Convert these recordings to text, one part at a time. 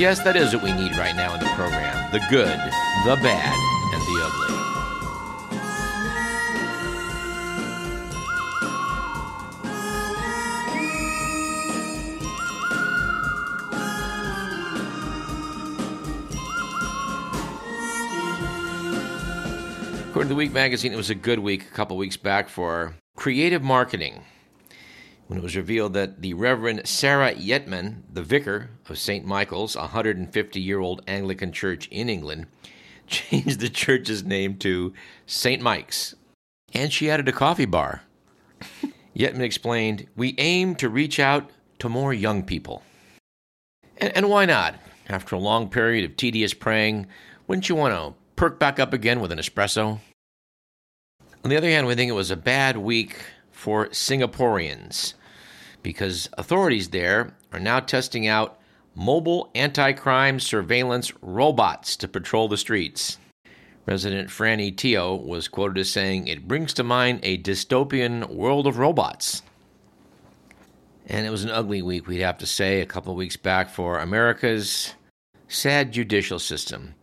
Yes, that is what we need right now in the program the good, the bad, and the ugly. According to the Week magazine, it was a good week a couple weeks back for creative marketing when it was revealed that the Reverend Sarah Yetman, the vicar of St. Michael's, a 150 year old Anglican church in England, changed the church's name to St. Mike's. And she added a coffee bar. Yetman explained, We aim to reach out to more young people. And, and why not? After a long period of tedious praying, wouldn't you want to perk back up again with an espresso? On the other hand, we think it was a bad week for Singaporeans because authorities there are now testing out mobile anti crime surveillance robots to patrol the streets. President Franny Teo was quoted as saying, It brings to mind a dystopian world of robots. And it was an ugly week, we'd have to say, a couple of weeks back for America's sad judicial system,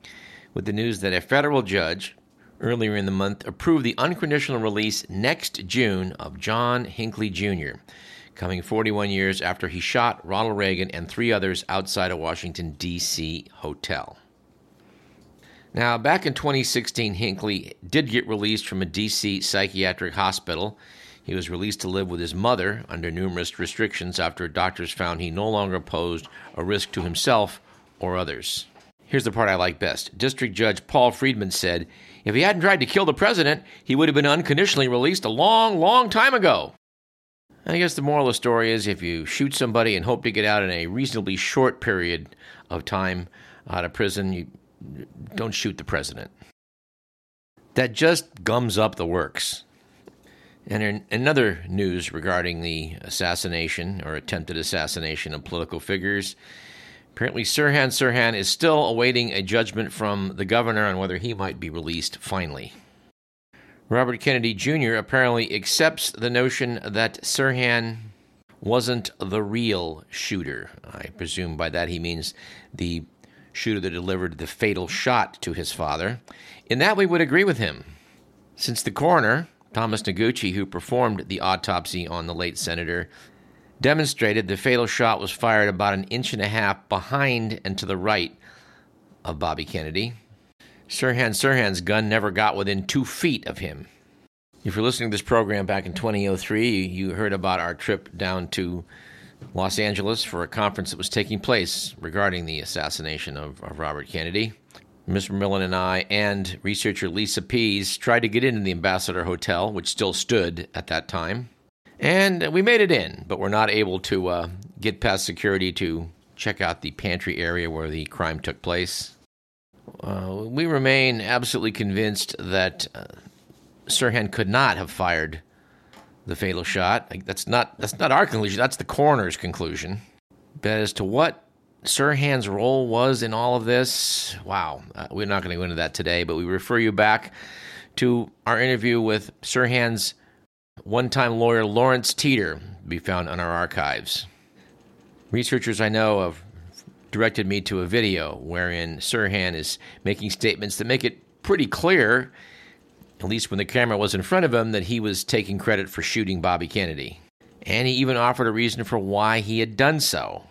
with the news that a federal judge earlier in the month approved the unconditional release next June of John Hinckley Jr., coming 41 years after he shot Ronald Reagan and three others outside a Washington, D.C. hotel. Now, back in 2016, Hinckley did get released from a D.C. psychiatric hospital. He was released to live with his mother under numerous restrictions after doctors found he no longer posed a risk to himself or others. Here's the part I like best. District Judge Paul Friedman said, If he hadn't tried to kill the president, he would have been unconditionally released a long, long time ago. I guess the moral of the story is if you shoot somebody and hope to get out in a reasonably short period of time out of prison, you don't shoot the president. That just gums up the works. And in another news regarding the assassination or attempted assassination of political figures, apparently Sirhan Sirhan is still awaiting a judgment from the governor on whether he might be released finally. Robert Kennedy Jr. apparently accepts the notion that Sirhan wasn't the real shooter. I presume by that he means the shooter that delivered the fatal shot to his father. In that, we would agree with him. Since the coroner, Thomas Noguchi, who performed the autopsy on the late senator, demonstrated the fatal shot was fired about an inch and a half behind and to the right of Bobby Kennedy. Sirhan Sirhan's gun never got within two feet of him. If you're listening to this program back in 2003, you heard about our trip down to Los Angeles for a conference that was taking place regarding the assassination of, of Robert Kennedy. Mr. Millen and I and researcher Lisa Pease tried to get into the Ambassador Hotel, which still stood at that time. And we made it in, but we're not able to uh, get past security to check out the pantry area where the crime took place. Uh, we remain absolutely convinced that uh, Sirhan could not have fired the fatal shot. That's not that's not our conclusion. That's the coroner's conclusion. But as to what Sirhan's role was in all of this, wow, uh, we're not going to go into that today. But we refer you back to our interview with Sirhan's one-time lawyer Lawrence Teeter, be found on our archives. Researchers I know have directed me to a video wherein Sirhan is making statements that make it pretty clear, at least when the camera was in front of him, that he was taking credit for shooting Bobby Kennedy. And he even offered a reason for why he had done so.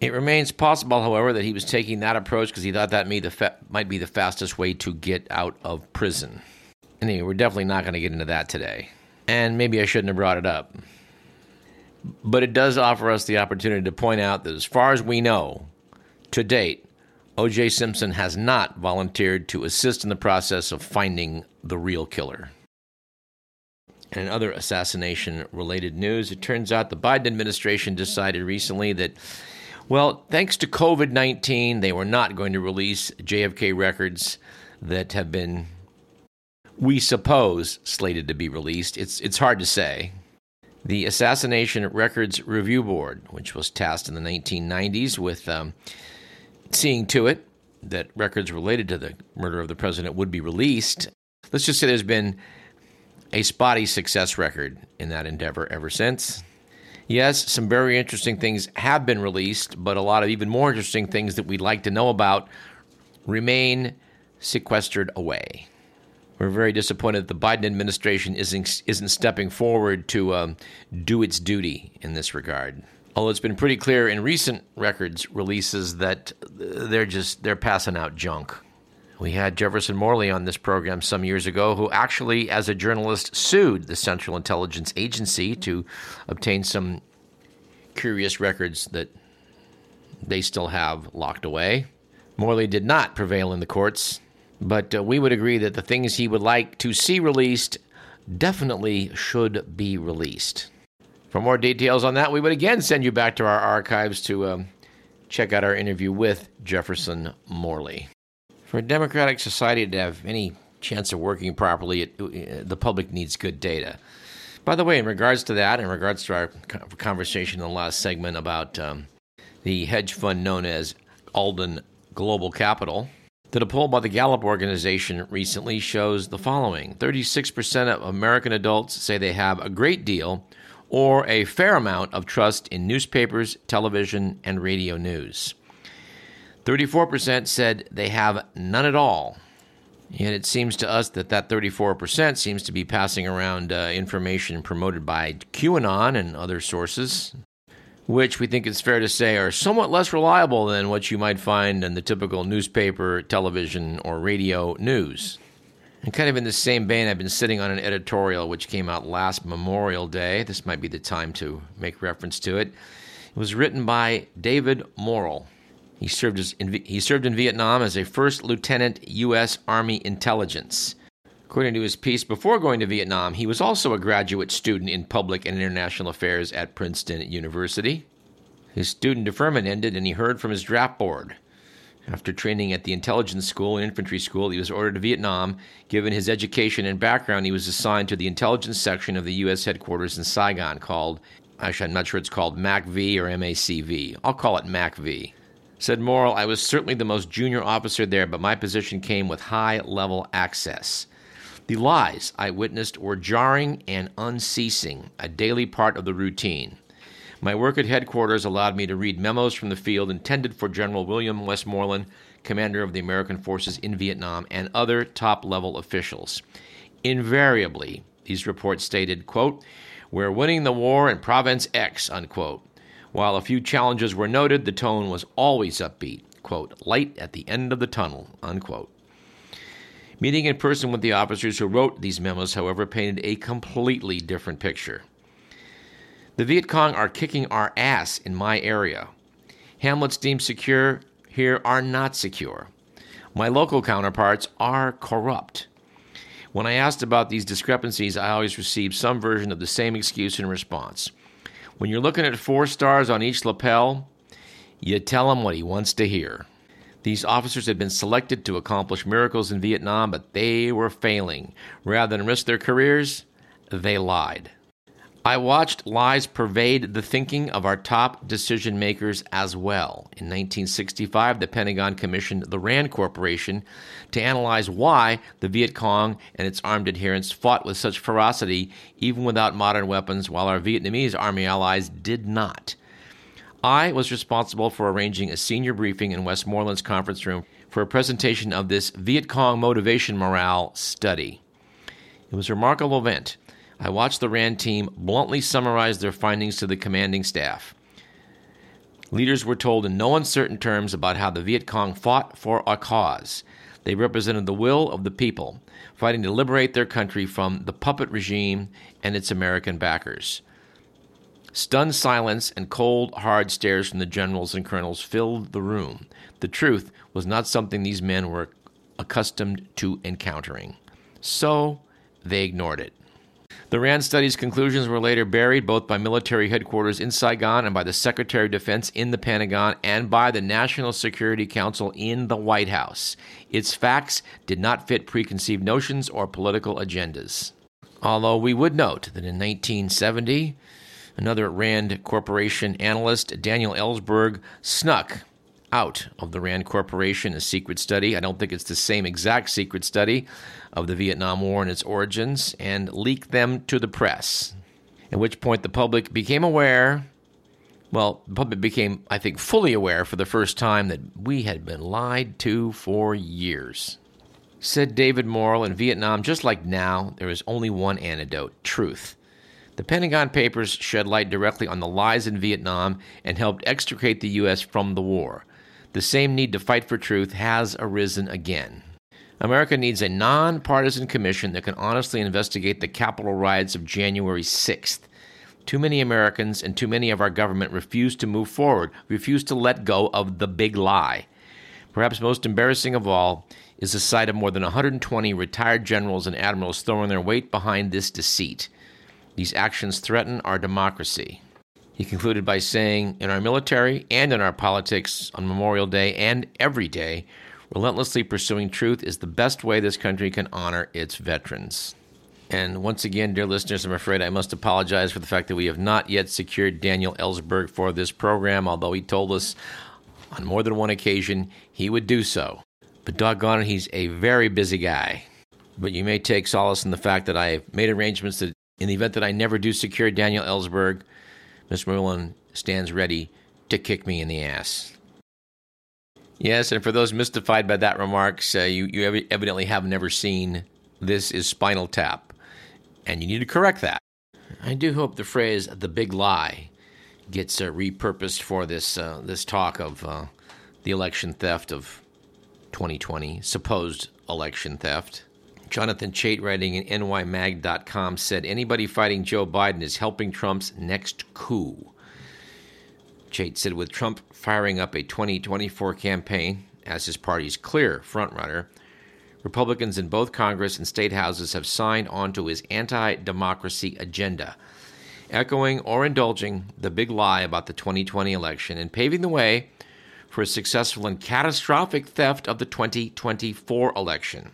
It remains possible, however, that he was taking that approach because he thought that might be the fastest way to get out of prison. Anyway, we're definitely not going to get into that today. And maybe I shouldn't have brought it up. But it does offer us the opportunity to point out that as far as we know, to date, O.J. Simpson has not volunteered to assist in the process of finding the real killer. And in other assassination related news, it turns out the Biden administration decided recently that, well, thanks to COVID 19, they were not going to release JFK records that have been, we suppose, slated to be released. It's, it's hard to say. The Assassination Records Review Board, which was tasked in the 1990s with um, seeing to it that records related to the murder of the president would be released. Let's just say there's been a spotty success record in that endeavor ever since. Yes, some very interesting things have been released, but a lot of even more interesting things that we'd like to know about remain sequestered away. We're very disappointed that the Biden administration isn't, isn't stepping forward to um, do its duty in this regard. Although it's been pretty clear in recent records releases that they're just they're passing out junk. We had Jefferson Morley on this program some years ago, who actually, as a journalist, sued the Central Intelligence Agency to obtain some curious records that they still have locked away. Morley did not prevail in the courts, but uh, we would agree that the things he would like to see released definitely should be released. For more details on that, we would again send you back to our archives to um, check out our interview with Jefferson Morley. For a democratic society to have any chance of working properly, it, uh, the public needs good data. By the way, in regards to that, in regards to our conversation in the last segment about um, the hedge fund known as Alden Global Capital, that a poll by the Gallup organization recently shows the following 36% of American adults say they have a great deal or a fair amount of trust in newspapers, television, and radio news. 34% said they have none at all. Yet it seems to us that that 34% seems to be passing around uh, information promoted by QAnon and other sources, which we think it's fair to say are somewhat less reliable than what you might find in the typical newspaper, television, or radio news. And kind of in the same vein, I've been sitting on an editorial which came out last Memorial Day. This might be the time to make reference to it. It was written by David Morrell. He served, as, in, he served in Vietnam as a first lieutenant U.S. Army intelligence. According to his piece, before going to Vietnam, he was also a graduate student in public and international affairs at Princeton University. His student deferment ended, and he heard from his draft board. After training at the intelligence school and infantry school, he was ordered to Vietnam. Given his education and background, he was assigned to the intelligence section of the U.S. headquarters in Saigon called, actually, I'm not sure it's called MACV or MACV. I'll call it MACV. Said Morrell, I was certainly the most junior officer there, but my position came with high level access. The lies I witnessed were jarring and unceasing, a daily part of the routine. My work at headquarters allowed me to read memos from the field intended for General William Westmoreland, commander of the American forces in Vietnam, and other top level officials. Invariably, these reports stated, quote, We're winning the war in Province X, unquote. While a few challenges were noted, the tone was always upbeat. Quote, light at the end of the tunnel, unquote. Meeting in person with the officers who wrote these memos, however, painted a completely different picture. The Viet Cong are kicking our ass in my area. Hamlets deemed secure here are not secure. My local counterparts are corrupt. When I asked about these discrepancies, I always received some version of the same excuse in response. When you're looking at four stars on each lapel, you tell him what he wants to hear. These officers had been selected to accomplish miracles in Vietnam, but they were failing. Rather than risk their careers, they lied. I watched lies pervade the thinking of our top decision makers as well. In 1965, the Pentagon commissioned the RAND Corporation to analyze why the Viet Cong and its armed adherents fought with such ferocity, even without modern weapons, while our Vietnamese army allies did not. I was responsible for arranging a senior briefing in Westmoreland's conference room for a presentation of this Viet Cong motivation morale study. It was a remarkable event. I watched the RAND team bluntly summarize their findings to the commanding staff. Leaders were told in no uncertain terms about how the Viet Cong fought for a cause. They represented the will of the people, fighting to liberate their country from the puppet regime and its American backers. Stunned silence and cold, hard stares from the generals and colonels filled the room. The truth was not something these men were accustomed to encountering. So they ignored it. The RAND study's conclusions were later buried both by military headquarters in Saigon and by the Secretary of Defense in the Pentagon and by the National Security Council in the White House. Its facts did not fit preconceived notions or political agendas. Although we would note that in 1970, another RAND Corporation analyst, Daniel Ellsberg, snuck out of the RAND Corporation a secret study. I don't think it's the same exact secret study of the Vietnam War and its origins, and leaked them to the press. at which point the public became aware. Well, the public became, I think, fully aware for the first time that we had been lied to for years. Said David Morrell, in Vietnam, just like now, there is only one antidote truth. The Pentagon Papers shed light directly on the lies in Vietnam and helped extricate the U.S. from the war. The same need to fight for truth has arisen again. America needs a nonpartisan commission that can honestly investigate the Capitol riots of January 6th. Too many Americans and too many of our government refuse to move forward, refuse to let go of the big lie. Perhaps most embarrassing of all is the sight of more than 120 retired generals and admirals throwing their weight behind this deceit. These actions threaten our democracy. He concluded by saying, In our military and in our politics, on Memorial Day and every day, relentlessly pursuing truth is the best way this country can honor its veterans. And once again, dear listeners, I'm afraid I must apologize for the fact that we have not yet secured Daniel Ellsberg for this program, although he told us on more than one occasion he would do so. But doggone it, he's a very busy guy. But you may take solace in the fact that I have made arrangements that in the event that I never do secure Daniel Ellsberg, Mr. Merlin stands ready to kick me in the ass. Yes, and for those mystified by that remarks, uh, you, you evidently have never seen This is Spinal Tap, and you need to correct that. I do hope the phrase "the big lie" gets uh, repurposed for this uh, this talk of uh, the election theft of 2020, supposed election theft. Jonathan Chait, writing in nymag.com, said anybody fighting Joe Biden is helping Trump's next coup. Chait said with Trump firing up a 2024 campaign as his party's clear frontrunner, Republicans in both Congress and state houses have signed onto his anti democracy agenda, echoing or indulging the big lie about the 2020 election and paving the way for a successful and catastrophic theft of the 2024 election.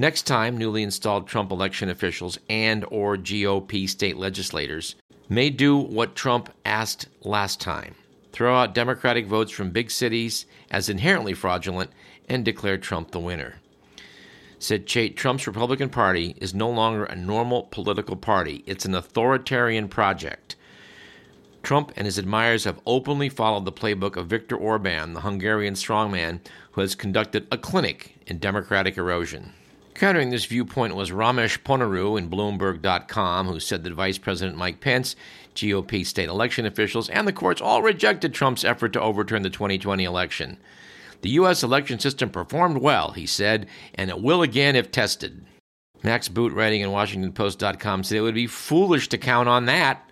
Next time, newly installed Trump election officials and or GOP state legislators may do what Trump asked last time. Throw out Democratic votes from big cities as inherently fraudulent and declare Trump the winner. Said Chait, Trump's Republican Party is no longer a normal political party. It's an authoritarian project. Trump and his admirers have openly followed the playbook of Viktor Orban, the Hungarian strongman who has conducted a clinic in democratic erosion. Countering this viewpoint was Ramesh Ponnuru in Bloomberg.com, who said that Vice President Mike Pence, GOP state election officials, and the courts all rejected Trump's effort to overturn the 2020 election. The U.S. election system performed well, he said, and it will again if tested. Max Boot, writing in WashingtonPost.com, said it would be foolish to count on that.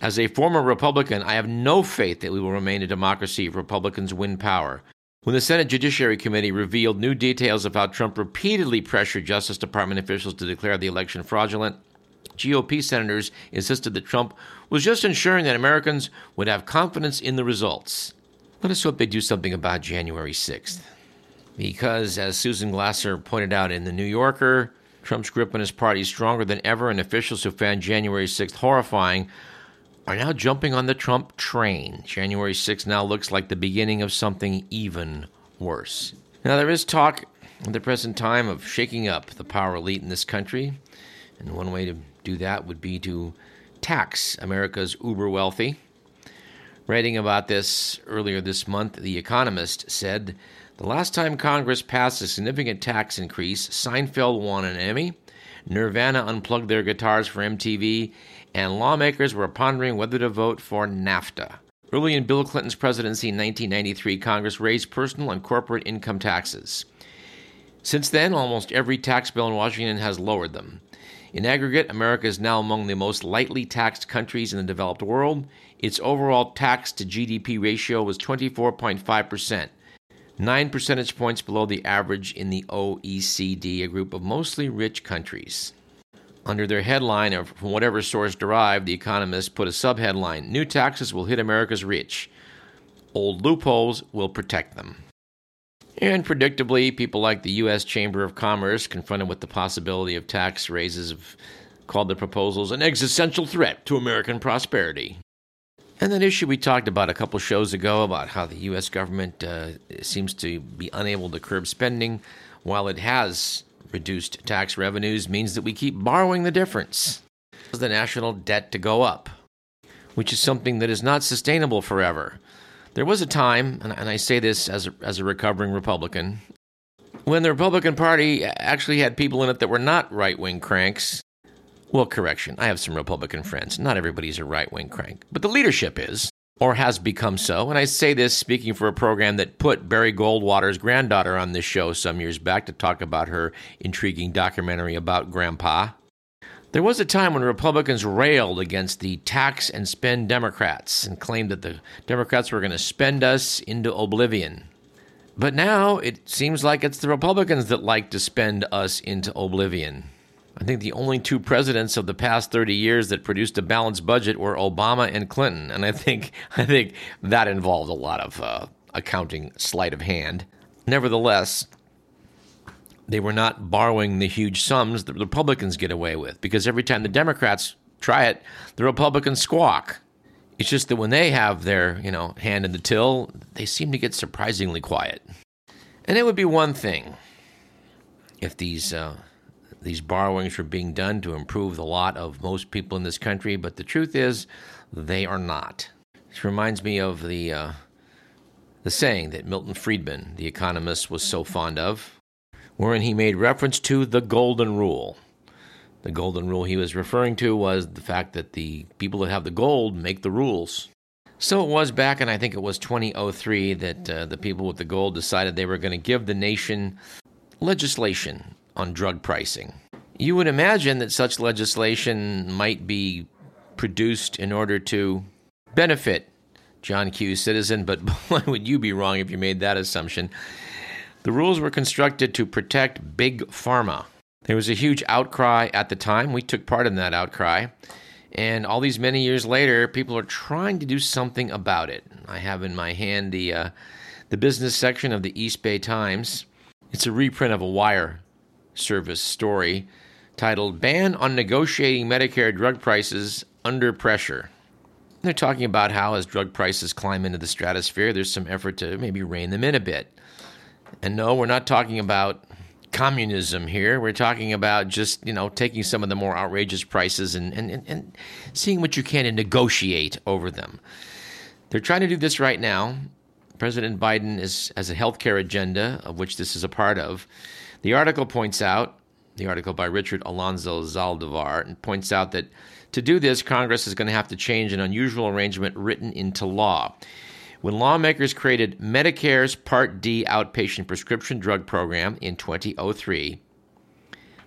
As a former Republican, I have no faith that we will remain a democracy if Republicans win power. When the Senate Judiciary Committee revealed new details of how Trump repeatedly pressured Justice Department officials to declare the election fraudulent, GOP senators insisted that Trump was just ensuring that Americans would have confidence in the results. Let us hope they do something about January 6th. Because, as Susan Glasser pointed out in The New Yorker, Trump's grip on his party is stronger than ever, and officials who found January 6th horrifying are now jumping on the Trump train. January 6 now looks like the beginning of something even worse. Now, there is talk at the present time of shaking up the power elite in this country, and one way to do that would be to tax America's uber wealthy. Writing about this earlier this month, The Economist said the last time Congress passed a significant tax increase, Seinfeld won an Emmy, Nirvana unplugged their guitars for MTV, and lawmakers were pondering whether to vote for NAFTA. Early in Bill Clinton's presidency in 1993, Congress raised personal and corporate income taxes. Since then, almost every tax bill in Washington has lowered them. In aggregate, America is now among the most lightly taxed countries in the developed world. Its overall tax to GDP ratio was 24.5%, 9 percentage points below the average in the OECD, a group of mostly rich countries. Under their headline, or from whatever source derived, The Economist put a subheadline New taxes will hit America's rich. Old loopholes will protect them. And predictably, people like the U.S. Chamber of Commerce, confronted with the possibility of tax raises, have called the proposals an existential threat to American prosperity. And that issue we talked about a couple shows ago about how the U.S. government uh, seems to be unable to curb spending while it has reduced tax revenues means that we keep borrowing the difference. the national debt to go up, which is something that is not sustainable forever. There was a time, and I say this as a, as a recovering Republican, when the Republican Party actually had people in it that were not right wing cranks. Well, correction, I have some Republican friends. Not everybody's a right wing crank, but the leadership is, or has become so. And I say this speaking for a program that put Barry Goldwater's granddaughter on this show some years back to talk about her intriguing documentary about Grandpa. There was a time when Republicans railed against the tax and spend Democrats and claimed that the Democrats were going to spend us into oblivion. But now it seems like it's the Republicans that like to spend us into oblivion. I think the only two presidents of the past 30 years that produced a balanced budget were Obama and Clinton, and I think I think that involved a lot of uh, accounting sleight of hand. Nevertheless, they were not borrowing the huge sums that the Republicans get away with because every time the Democrats try it, the Republicans squawk. It's just that when they have their, you know, hand in the till, they seem to get surprisingly quiet. And it would be one thing if these uh, these borrowings were being done to improve the lot of most people in this country, but the truth is, they are not. This reminds me of the uh, the saying that Milton Friedman, the economist, was so fond of, wherein he made reference to the golden rule. The golden rule he was referring to was the fact that the people that have the gold make the rules. So it was back in, I think it was 2003, that uh, the people with the gold decided they were going to give the nation legislation on drug pricing. You would imagine that such legislation might be produced in order to benefit John Q. Citizen, but why would you be wrong if you made that assumption? The rules were constructed to protect big pharma. There was a huge outcry at the time. We took part in that outcry. And all these many years later, people are trying to do something about it. I have in my hand the, uh, the business section of the East Bay Times. It's a reprint of a wire service story titled Ban on Negotiating Medicare Drug Prices Under Pressure. They're talking about how, as drug prices climb into the stratosphere, there's some effort to maybe rein them in a bit. And no, we're not talking about communism here. We're talking about just, you know, taking some of the more outrageous prices and, and, and seeing what you can and negotiate over them. They're trying to do this right now. President Biden is, has a healthcare agenda, of which this is a part of. The article points out, the article by Richard Alonso Zaldivar, and points out that to do this, Congress is going to have to change an unusual arrangement written into law. When lawmakers created Medicare's Part D outpatient prescription drug program in 2003,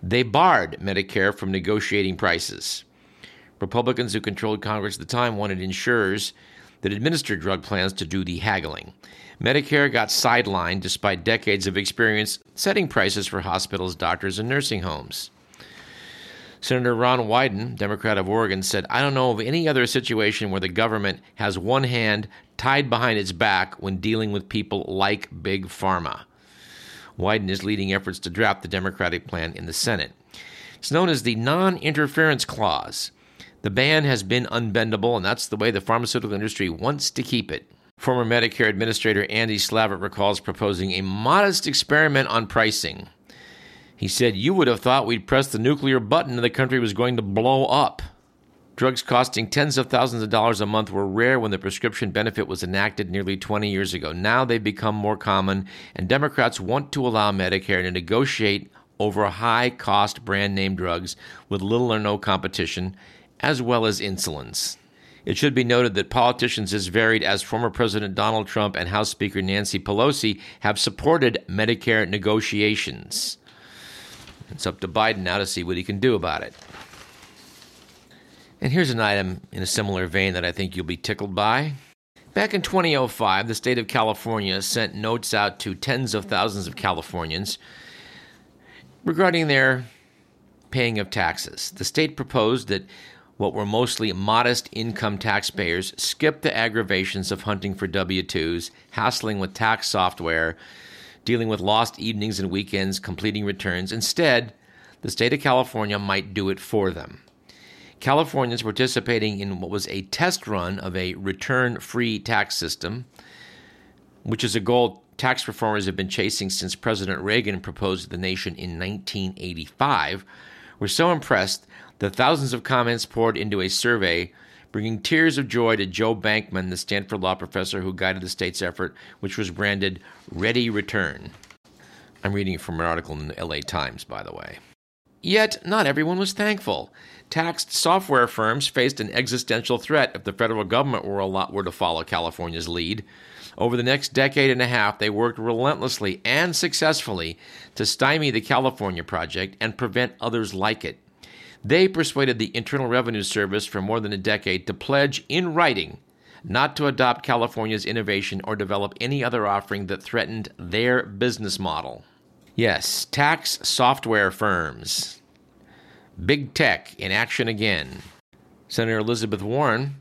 they barred Medicare from negotiating prices. Republicans who controlled Congress at the time wanted insurers that administered drug plans to do the haggling. Medicare got sidelined despite decades of experience setting prices for hospitals, doctors, and nursing homes. Senator Ron Wyden, Democrat of Oregon, said, I don't know of any other situation where the government has one hand tied behind its back when dealing with people like Big Pharma. Wyden is leading efforts to draft the Democratic plan in the Senate. It's known as the Non Interference Clause. The ban has been unbendable, and that's the way the pharmaceutical industry wants to keep it. Former Medicare Administrator Andy Slavitt recalls proposing a modest experiment on pricing. He said, You would have thought we'd pressed the nuclear button and the country was going to blow up. Drugs costing tens of thousands of dollars a month were rare when the prescription benefit was enacted nearly 20 years ago. Now they've become more common, and Democrats want to allow Medicare to negotiate over high cost brand name drugs with little or no competition, as well as insulin. It should be noted that politicians as varied as former President Donald Trump and House Speaker Nancy Pelosi have supported Medicare negotiations. It's up to Biden now to see what he can do about it. And here's an item in a similar vein that I think you'll be tickled by. Back in 2005, the state of California sent notes out to tens of thousands of Californians regarding their paying of taxes. The state proposed that what were mostly modest income taxpayers skipped the aggravations of hunting for W 2s, hassling with tax software, dealing with lost evenings and weekends, completing returns. Instead, the state of California might do it for them. Californians participating in what was a test run of a return free tax system, which is a goal tax reformers have been chasing since President Reagan proposed to the nation in 1985, were so impressed The thousands of comments poured into a survey bringing tears of joy to Joe Bankman, the Stanford law professor who guided the state's effort, which was branded Ready Return. I'm reading from an article in the LA Times, by the way. Yet, not everyone was thankful. Taxed software firms faced an existential threat if the federal government were, lot, were to follow California's lead. Over the next decade and a half, they worked relentlessly and successfully to stymie the California project and prevent others like it. They persuaded the Internal Revenue Service for more than a decade to pledge in writing not to adopt California's innovation or develop any other offering that threatened their business model. Yes, tax software firms. Big tech in action again. Senator Elizabeth Warren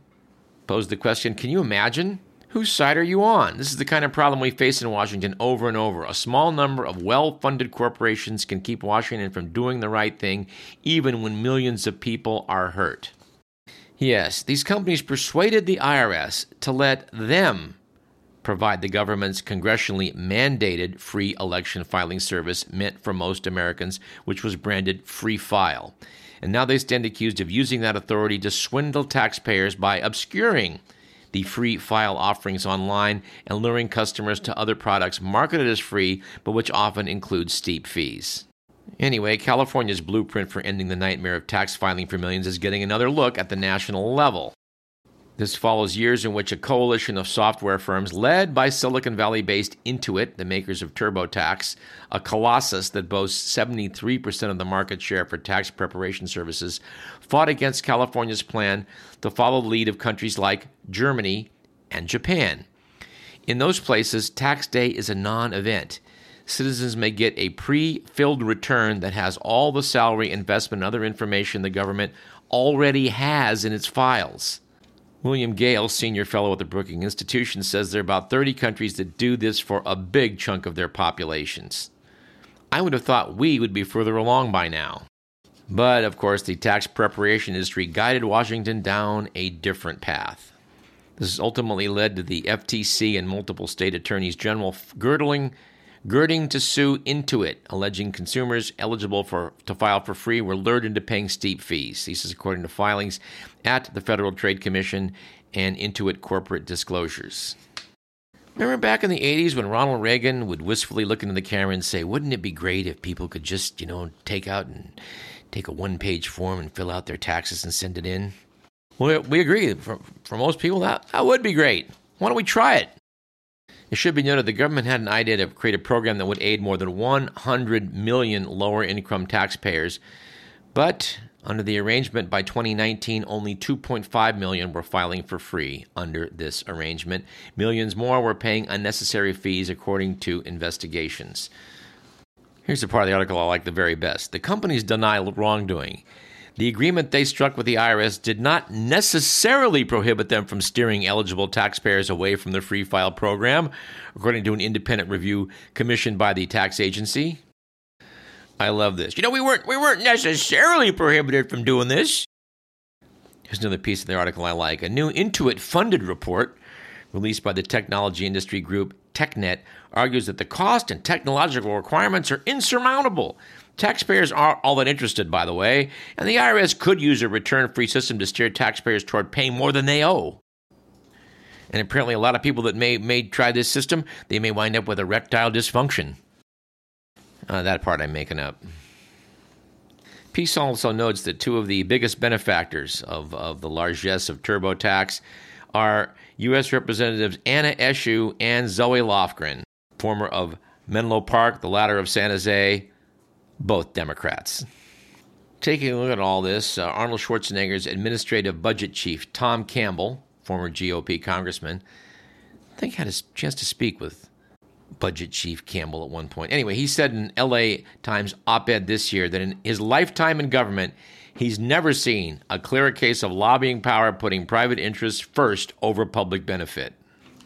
posed the question Can you imagine Whose side are you on? This is the kind of problem we face in Washington over and over. A small number of well funded corporations can keep Washington from doing the right thing, even when millions of people are hurt. Yes, these companies persuaded the IRS to let them provide the government's congressionally mandated free election filing service meant for most Americans, which was branded Free File. And now they stand accused of using that authority to swindle taxpayers by obscuring the free file offerings online and luring customers to other products marketed as free, but which often include steep fees. Anyway, California's blueprint for ending the nightmare of tax filing for millions is getting another look at the national level. This follows years in which a coalition of software firms, led by Silicon Valley based Intuit, the makers of TurboTax, a colossus that boasts 73% of the market share for tax preparation services, fought against California's plan to follow the lead of countries like Germany and Japan. In those places, tax day is a non event. Citizens may get a pre filled return that has all the salary, investment, and other information the government already has in its files. William Gale, senior fellow at the Brookings Institution, says there are about 30 countries that do this for a big chunk of their populations. I would have thought we would be further along by now. But of course, the tax preparation industry guided Washington down a different path. This ultimately led to the FTC and multiple state attorneys general girdling girding to sue Intuit, alleging consumers eligible for to file for free were lured into paying steep fees. This is according to filings at the Federal Trade Commission and Intuit corporate disclosures. Remember back in the 80s when Ronald Reagan would wistfully look into the camera and say, Wouldn't it be great if people could just, you know, take out and take a one page form and fill out their taxes and send it in? Well, we agree. For, for most people, that, that would be great. Why don't we try it? It should be noted the government had an idea to create a program that would aid more than 100 million lower income taxpayers, but under the arrangement by 2019, only 2.5 million were filing for free under this arrangement. Millions more were paying unnecessary fees, according to investigations. Here's the part of the article I like the very best. The companies deny wrongdoing. The agreement they struck with the IRS did not necessarily prohibit them from steering eligible taxpayers away from the free file program, according to an independent review commissioned by the tax agency. I love this. You know, we weren't we weren't necessarily prohibited from doing this. Here's another piece of the article I like. A new Intuit funded report released by the technology industry group TechNet argues that the cost and technological requirements are insurmountable Taxpayers aren't all that interested, by the way, and the IRS could use a return free system to steer taxpayers toward paying more than they owe. And apparently, a lot of people that may, may try this system, they may wind up with erectile dysfunction. Uh, that part I'm making up. Piece also notes that two of the biggest benefactors of, of the largesse of TurboTax are U.S. Representatives Anna Eshoo and Zoe Lofgren, former of Menlo Park, the latter of San Jose, both Democrats. Taking a look at all this, uh, Arnold Schwarzenegger's administrative budget chief, Tom Campbell, former GOP congressman, I think had a chance to speak with budget chief Campbell at one point. Anyway, he said in LA Times op ed this year that in his lifetime in government, he's never seen a clearer case of lobbying power putting private interests first over public benefit.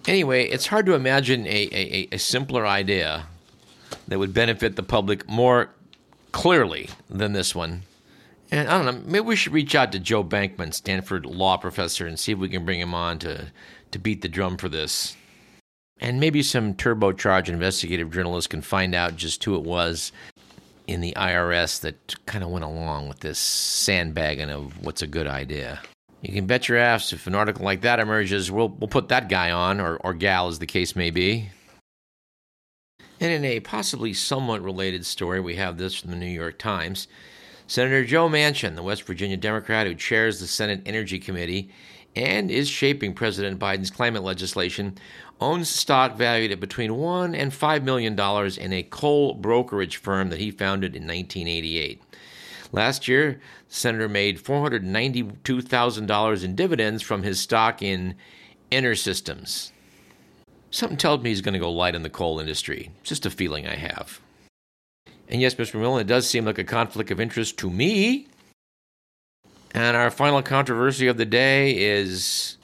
Anyway, it's hard to imagine a, a, a simpler idea that would benefit the public more clearly than this one. And I don't know, maybe we should reach out to Joe Bankman, Stanford law professor, and see if we can bring him on to, to beat the drum for this. And maybe some turbocharged investigative journalists can find out just who it was in the IRS that kind of went along with this sandbagging of what's a good idea. You can bet your ass if an article like that emerges, we'll, we'll put that guy on, or, or gal, as the case may be. And in a possibly somewhat related story, we have this from the New York Times. Senator Joe Manchin, the West Virginia Democrat who chairs the Senate Energy Committee and is shaping President Biden's climate legislation, owns stock valued at between one and five million dollars in a coal brokerage firm that he founded in 1988. Last year, the senator made $492,000 in dividends from his stock in Enersystems. Something tells me he's going to go light in the coal industry. It's just a feeling I have. And yes, Mr. Millen, it does seem like a conflict of interest to me. And our final controversy of the day is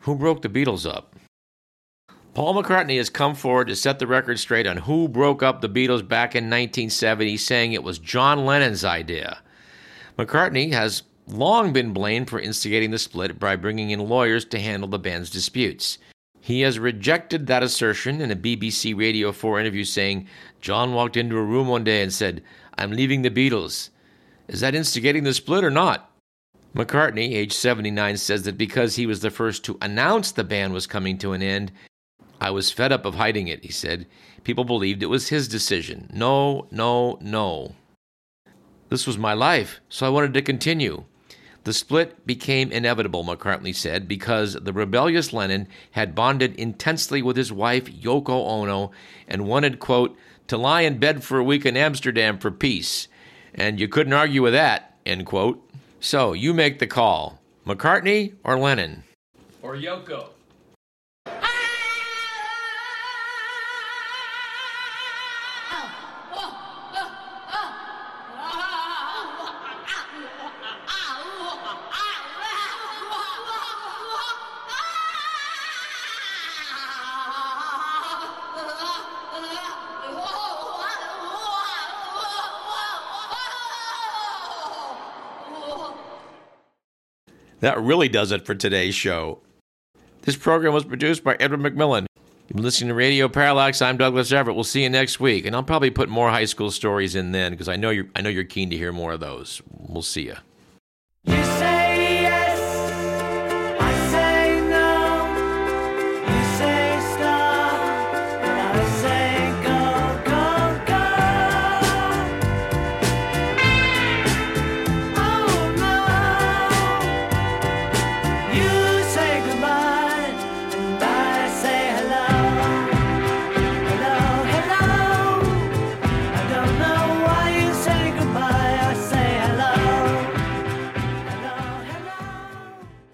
who broke the Beatles up? Paul McCartney has come forward to set the record straight on who broke up the Beatles back in 1970, saying it was John Lennon's idea. McCartney has long been blamed for instigating the split by bringing in lawyers to handle the band's disputes. He has rejected that assertion in a BBC Radio 4 interview, saying, John walked into a room one day and said, I'm leaving the Beatles. Is that instigating the split or not? McCartney, age 79, says that because he was the first to announce the band was coming to an end, I was fed up of hiding it, he said. People believed it was his decision. No, no, no. This was my life, so I wanted to continue. The split became inevitable, McCartney said, because the rebellious Lennon had bonded intensely with his wife, Yoko Ono, and wanted, quote, to lie in bed for a week in Amsterdam for peace. And you couldn't argue with that, end quote. So you make the call McCartney or Lennon? Or Yoko? That really does it for today's show. This program was produced by Edward McMillan. You've been listening to Radio Parallax. I'm Douglas Everett. We'll see you next week, and I'll probably put more high school stories in then because I know you're I know you're keen to hear more of those. We'll see you.